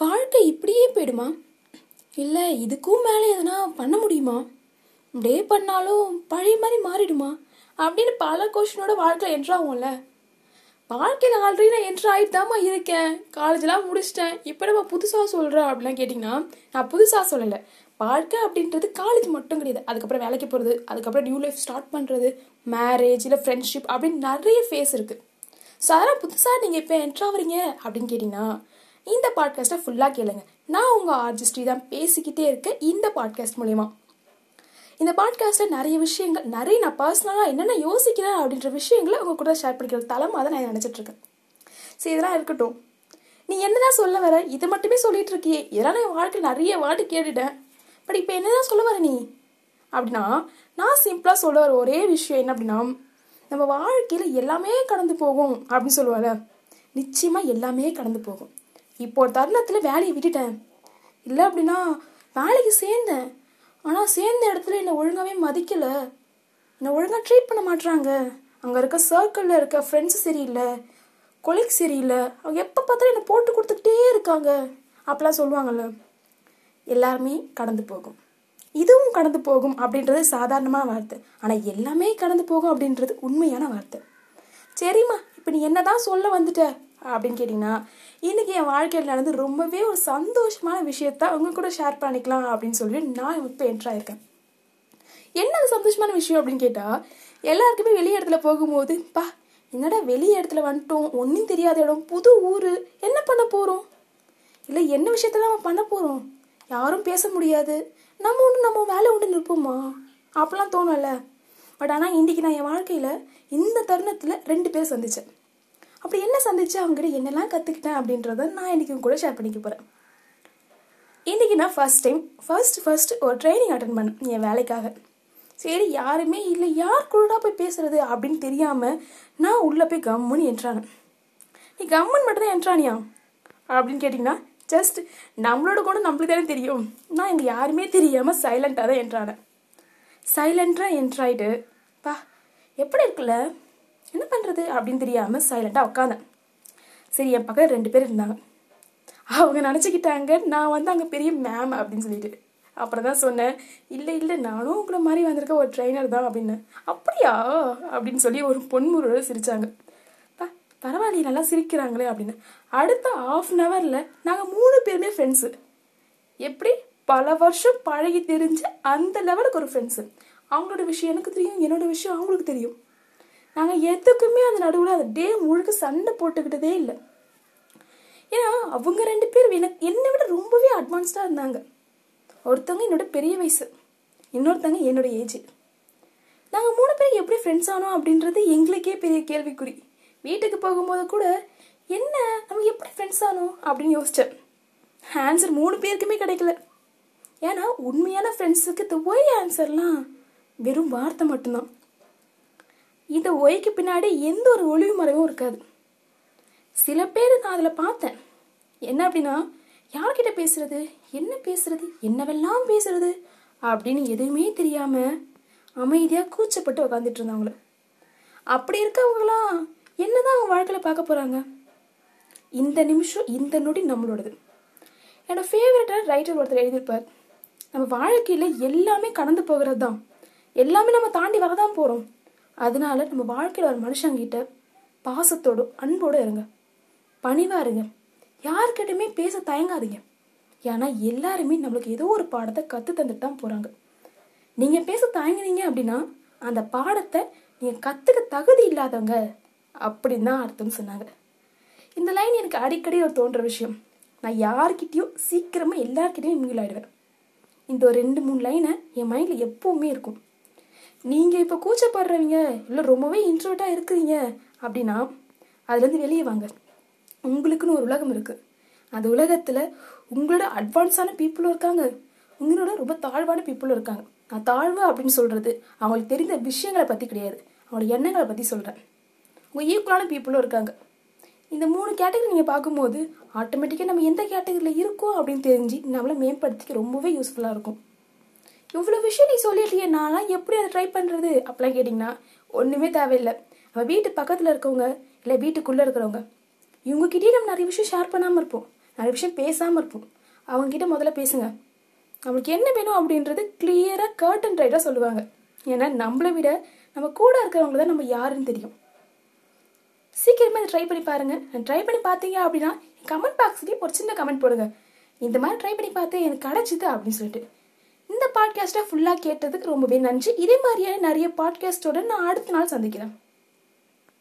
வாழ்க்கை இப்படியே போயிடுமா? இல்லை இதுக்கும் மேலே எதனா பண்ண முடியுமா? இப்படியே பண்ணாலும் பழைய மாதிரி மாறிடுமா? அப்படின்னு பல கொஷினோட வாழ்க்கையில் என்ட்ராகும்ல வாழ்க்கையில் ஆல்ரெடி நான் என்ட்ரு ஆகிட்டு தாம்மா இருக்கேன் காலேஜெலாம் முடிச்சிட்டேன். இப்போ நம்ம புதுசாக சொல்கிறேன் அப்படிலாம் கேட்டிங்கன்னா நான் புதுசாக சொல்லலை. வாழ்க்கை அப்படின்றது காலேஜ் மட்டும் கிடையாது. அதுக்கப்புறம் வேலைக்கு போகிறது அதுக்கப்புறம் நியூ லைஃப் ஸ்டார்ட் பண்ணுறது மேரேஜ் இல்லை ஃப்ரெண்ட்ஷிப் அப்படின்னு நிறைய ஃபேஸ் இருக்குது ஸோ அதெல்லாம் புதுசாக நீங்கள் இப்போ என்ட்ராகிறீங்க அப்படின்னு கேட்டிங்கன்னா இந்த பாட்காஸ்ட்டை ஃபுல்லாக கேளுங்க. நான் உங்கள் ஆர்ஜிஸ்ட்ரி தான் பேசிக்கிட்டே இருக்கேன் இந்த பாட்காஸ்ட் மூலிமா இந்த பாட்காஸ்ட்டில் நிறைய விஷயங்கள் நிறைய நான் பர்சனலாக என்னென்ன யோசிக்கிறேன் அப்படின்ற விஷயங்களை உங்கள் கூட ஷேர் பண்ணிக்கிற தலைமாக தான் நான் நினச்சிட்ருக்கேன். சரி இதெல்லாம் இருக்கட்டும். நீ என்னதான் சொல்ல வர இது மட்டுமே சொல்லிட்டு இருக்கியே. இதெல்லாம் நான் வாழ்க்கை நிறைய வாட்டி கேட்டுட்டேன். பட் இப்போ என்னதான் சொல்ல வர நீ? அப்படின்னா நான் சிம்பிளாக சொல்ல வர ஒரே விஷயம் என்ன அப்படின்னா நம்ம வாழ்க்கையில் எல்லாமே கடந்து போகும் அப்படின்னு சொல்லுவாள். நிச்சயமாக எல்லாமே கடந்து போகும். இப்போ ஒரு தருணத்தில் வேலையை விட்டுட்டேன். இல்லை அப்படின்னா வேலைக்கு சேர்ந்தேன். ஆனால் சேர்ந்த இடத்துல என்னை ஒழுங்காகவே மதிக்கலை. என்னை ஒழுங்காக ட்ரீட் பண்ண மாட்றாங்க. அங்கே இருக்க சர்க்கிளில் இருக்க ஃப்ரெண்ட்ஸ் சரியில்லை. கொலீக் சரியில்லை. அவங்க எப்போ பார்த்தாலும் என்னை போட்டு கொடுத்துக்கிட்டே இருக்காங்க. அப்படிலாம் சொல்லுவாங்கல்ல எல்லாருமே கடந்து போகும். இதுவும் கடந்து போகும் அப்படின்றது சாதாரணமான வார்த்தை. ஆனால் எல்லாமே கடந்து போகும் அப்படின்றது உண்மையான வார்த்தை. சரிம்மா இப்போ நீ என்ன தான் சொல்ல வந்துட்ட? அப்படின்னு கேட்டிங்கன்னா இன்னைக்கு என் வாழ்க்கையில் நடந்து ரொம்பவே ஒரு சந்தோஷமான விஷயத்த உங்கள் கூட ஷேர் பண்ணிக்கலாம் அப்படின்னு சொல்லி நான் இப்போ என்ட்ராயிருக்கேன் என்ன அது சந்தோஷமான விஷயம் அப்படின்னு கேட்டால் எல்லாருக்குமே வெளி இடத்துல போகும்போது பா என்னடா வெளி இடத்துல வந்துட்டோம் ஒன்றும் தெரியாத இடம் புது ஊர் என்ன பண்ண போகிறோம் இல்லை என்ன விஷயத்த நம்ம பண்ண போகிறோம் யாரும் பேச முடியாது. நம்ம ஒன்று நம்ம வேலை உண்டு நிற்போமா? அப்படிலாம் தோணும்ல. பட் ஆனால் இன்றைக்கி நான் என் வாழ்க்கையில் இந்த தருணத்தில் ரெண்டு பேர் சந்தித்தேன் அப்படி என்ன சந்திச்சு அவங்ககிட்ட என்னெல்லாம் கற்றுக்கிட்டேன் அப்படின்றத நான் இன்றைக்கும் கூட ஷேர் பண்ணிக்க போகிறேன் இன்றைக்கி நான் ஃபர்ஸ்ட் டைம் ஃபர்ஸ்ட் ஃபர்ஸ்ட் ஒரு ட்ரைனிங் அட்டன் பண்ணேன் என் வேலைக்காக. சரி யாருமே இல்லை. யார் கூட போய் பேசுறது அப்படின்னு தெரியாமல் நான் உள்ளே போய் கம்முன்னு என்றாங்க. நீ கம்மன் மட்டும் தான் என்ட்ரானியா அப்படின்னு கேட்டிங்கன்னா ஜஸ்ட் நம்மளோட கூட நம்மளுக்கு தானே தெரியும். நான் இங்கே யாருமே தெரியாமல் சைலண்ட்டாக தான் என்றானேன் சைலண்ட்டாக என்ட்ராயிட்டு பா எப்படி இருக்குல்ல? என்ன பண்ணுறது அப்படின்னு தெரியாமல் சைலண்ட்டாக உட்காந்தேன் சரி என் பக்கம் ரெண்டு பேர் இருந்தாங்க. அவங்க நினச்சிக்கிட்டாங்க நான் வந்து அங்கே பெரிய மேம் அப்படின்னு சொல்லிட்டு. அப்புறம் தான் சொன்னேன் இல்லை இல்லை நானும் உங்களை மாதிரி வந்திருக்க ஒரு ட்ரைனர் தான் அப்படின்னு. அப்படியா? அப்படின்னு சொல்லி ஒரு பொன்முறையோட சிரித்தாங்க பா பரவாயில்லையே நல்லா சிரிக்கிறாங்களே அப்படின்னு. அடுத்த ஆஃப் அன் ஹவரில் நாங்கள் மூணு பேருமே ஃப்ரெண்ட்ஸு எப்படி? பல வருஷம் பழகி தெரிஞ்ச அந்த லெவலுக்கு ஒரு ஃப்ரெண்ட்ஸு அவங்களோட விஷயம் எனக்கு தெரியும் என்னோட விஷயம் அவங்களுக்கு தெரியும். நாங்கள் எதுக்குமே அந்த நடுவில் அந்த டே முழுக்க சண்டை போட்டுக்கிட்டதே இல்லை. ஏன்னா அவங்க ரெண்டு பேரும் எனக்கு என்னை விட ரொம்பவே அட்வான்ஸ்டாக இருந்தாங்க. ஒருத்தவங்க என்னோட பெரிய வயசு இன்னொருத்தவங்க என்னோட ஏஜ் நாங்கள் மூணு பேரும் எப்படி ஃப்ரெண்ட்ஸ் ஆனோம் அப்படின்றது எங்களுக்கே பெரிய கேள்விக்குறி. வீட்டுக்கு போகும்போது கூட என்ன நம்ம எப்படி ஃப்ரெண்ட்ஸ் ஆனோம்? அப்படின்னு யோசித்தேன் ஆன்சர் மூணு பேருக்குமே கிடைக்கல. ஏன்னா உண்மையான ஃப்ரெண்ட்ஸுக்கு இந்த ஒய் ஆன்சர்லாம் வெறும் வார்த்தை மட்டும்தான். ஒய்க்கு பின்னாடி எந்த ஒரு ஒளிவு மறைவும் இருக்காது. சில பேர் நான் அதில் பார்த்தேன். என்ன அப்படின்னா யார்கிட்ட பேசுறது? என்ன பேசுறது? என்னவெல்லாம் பேசுறது? அப்படின்னு எதுவுமே தெரியாம அமைதியாக கூச்சப்பட்டு உக்காந்துட்டு இருந்தாங்கள அப்படி இருக்கவங்களாம் என்னதான் அவங்க வாழ்க்கையில் பார்க்க போறாங்க? இந்த நிமிஷம் இந்த நொடி நம்மளோடது. என்னோட ஃபேவரட்டான ரைட்டர் ஒருத்தர் எழுதியிருப்பார். நம்ம வாழ்க்கையில் எல்லாமே கடந்து போகிறது தான் எல்லாமே நம்ம தாண்டி வரதான் போகிறோம் அதனால நம்ம வாழ்க்கையில் ஒரு மனுஷங்கிட்ட பாசத்தோடு அன்போடு இருங்க. பணிவாக இருங்க. யார்கிட்டயுமே பேச தயங்காதீங்க. ஏன்னா எல்லாருமே நம்மளுக்கு ஏதோ ஒரு பாடத்தை கற்று தந்துட்டு தான் போகிறாங்க நீங்கள் பேச தயங்குனீங்க அப்படின்னா அந்த பாடத்தை நீங்கள் கற்றுக்க தகுதி இல்லாதவங்க அப்படின்னு தான் அர்த்தம் சொன்னாங்க. இந்த லைன் எனக்கு அடிக்கடி ஒரு தோன்ற விஷயம். நான் யார்கிட்டயும் சீக்கிரமாக எல்லார்கிட்டையும் மிங்கில் ஆயிடுவேன். இந்த ஒரு ரெண்டு மூணு லைனை என் மைண்டில் எப்பவுமே இருக்கும். நீங்கள் இப்போ கூச்சப்படுறவங்க இல்லை ரொம்பவே இன்ட்ரோட்டாக இருக்கிறீங்க. அப்படின்னா அதுலேருந்து வெளியே வாங்க. உங்களுக்குன்னு ஒரு உலகம் இருக்குது அந்த உலகத்தில் உங்களோட அட்வான்ஸான பீப்புளும் இருக்காங்க. உங்களோட ரொம்ப தாழ்வான பீப்புளும் இருக்காங்க. நான் தாழ்வு அப்படின்னு சொல்கிறது அவங்களுக்கு தெரிந்த விஷயங்களை பற்றி கிடையாது. அவங்களோட எண்ணங்களை பற்றி சொல்கிறேன் உங்கள் ஈக்குவலான பீப்புளும் இருக்காங்க. இந்த மூணு கேட்டகரி நீங்கள் பார்க்கும்போது ஆட்டோமேட்டிக்காக நம்ம எந்த கேட்டகரியில் இருக்கோம் அப்படின்னு தெரிஞ்சு நம்மளை மேம்படுத்திக்க ரொம்பவே யூஸ்ஃபுல்லாக இருக்கும். இவ்வளோ விஷயம் நீ சொல்லிட்டியே நான்லாம் எப்படி அதை ட்ரை பண்ணுறது அப்படிலாம் கேட்டிங்கன்னா ஒன்றுமே தேவையில்லை. அவள் வீட்டு பக்கத்தில் இருக்கவங்க இல்லை வீட்டுக்குள்ளே இருக்கிறவங்க இவங்ககிட்டயே நம்ம நிறைய விஷயம் ஷேர் பண்ணாமல் இருப்போம். நிறைய விஷயம் பேசாமல் இருப்போம். அவங்ககிட்ட முதல்ல பேசுங்க. நம்மளுக்கு என்ன வேணும் அப்படின்றது கிளியராக கர்டன் ரைட்டாக சொல்லுவாங்க. ஏன்னா நம்மளை விட நம்ம கூட இருக்கிறவங்க தான் நம்ம யாருன்னு தெரியும். சீக்கிரமே ட்ரை பண்ணி பாருங்க. ட்ரை பண்ணி பார்த்தீங்க அப்படின்னா கமெண்ட் பாக்ஸ்லேயே ஒரு சின்ன கமெண்ட் போடுங்க. இந்த மாதிரி ட்ரை பண்ணி பார்த்தேன் எனக்கு கிடைச்சிது அப்படின்னு சொல்லிட்டு. இந்த பாட்காஸ்ட்டை ஃபுல்லாக கேட்டதுக்கு ரொம்பவே நன்றி. இதே மாதிரியான நிறைய பாட்காஸ்ட்டோட நான் அடுத்த நாள் சந்திக்கிறேன்.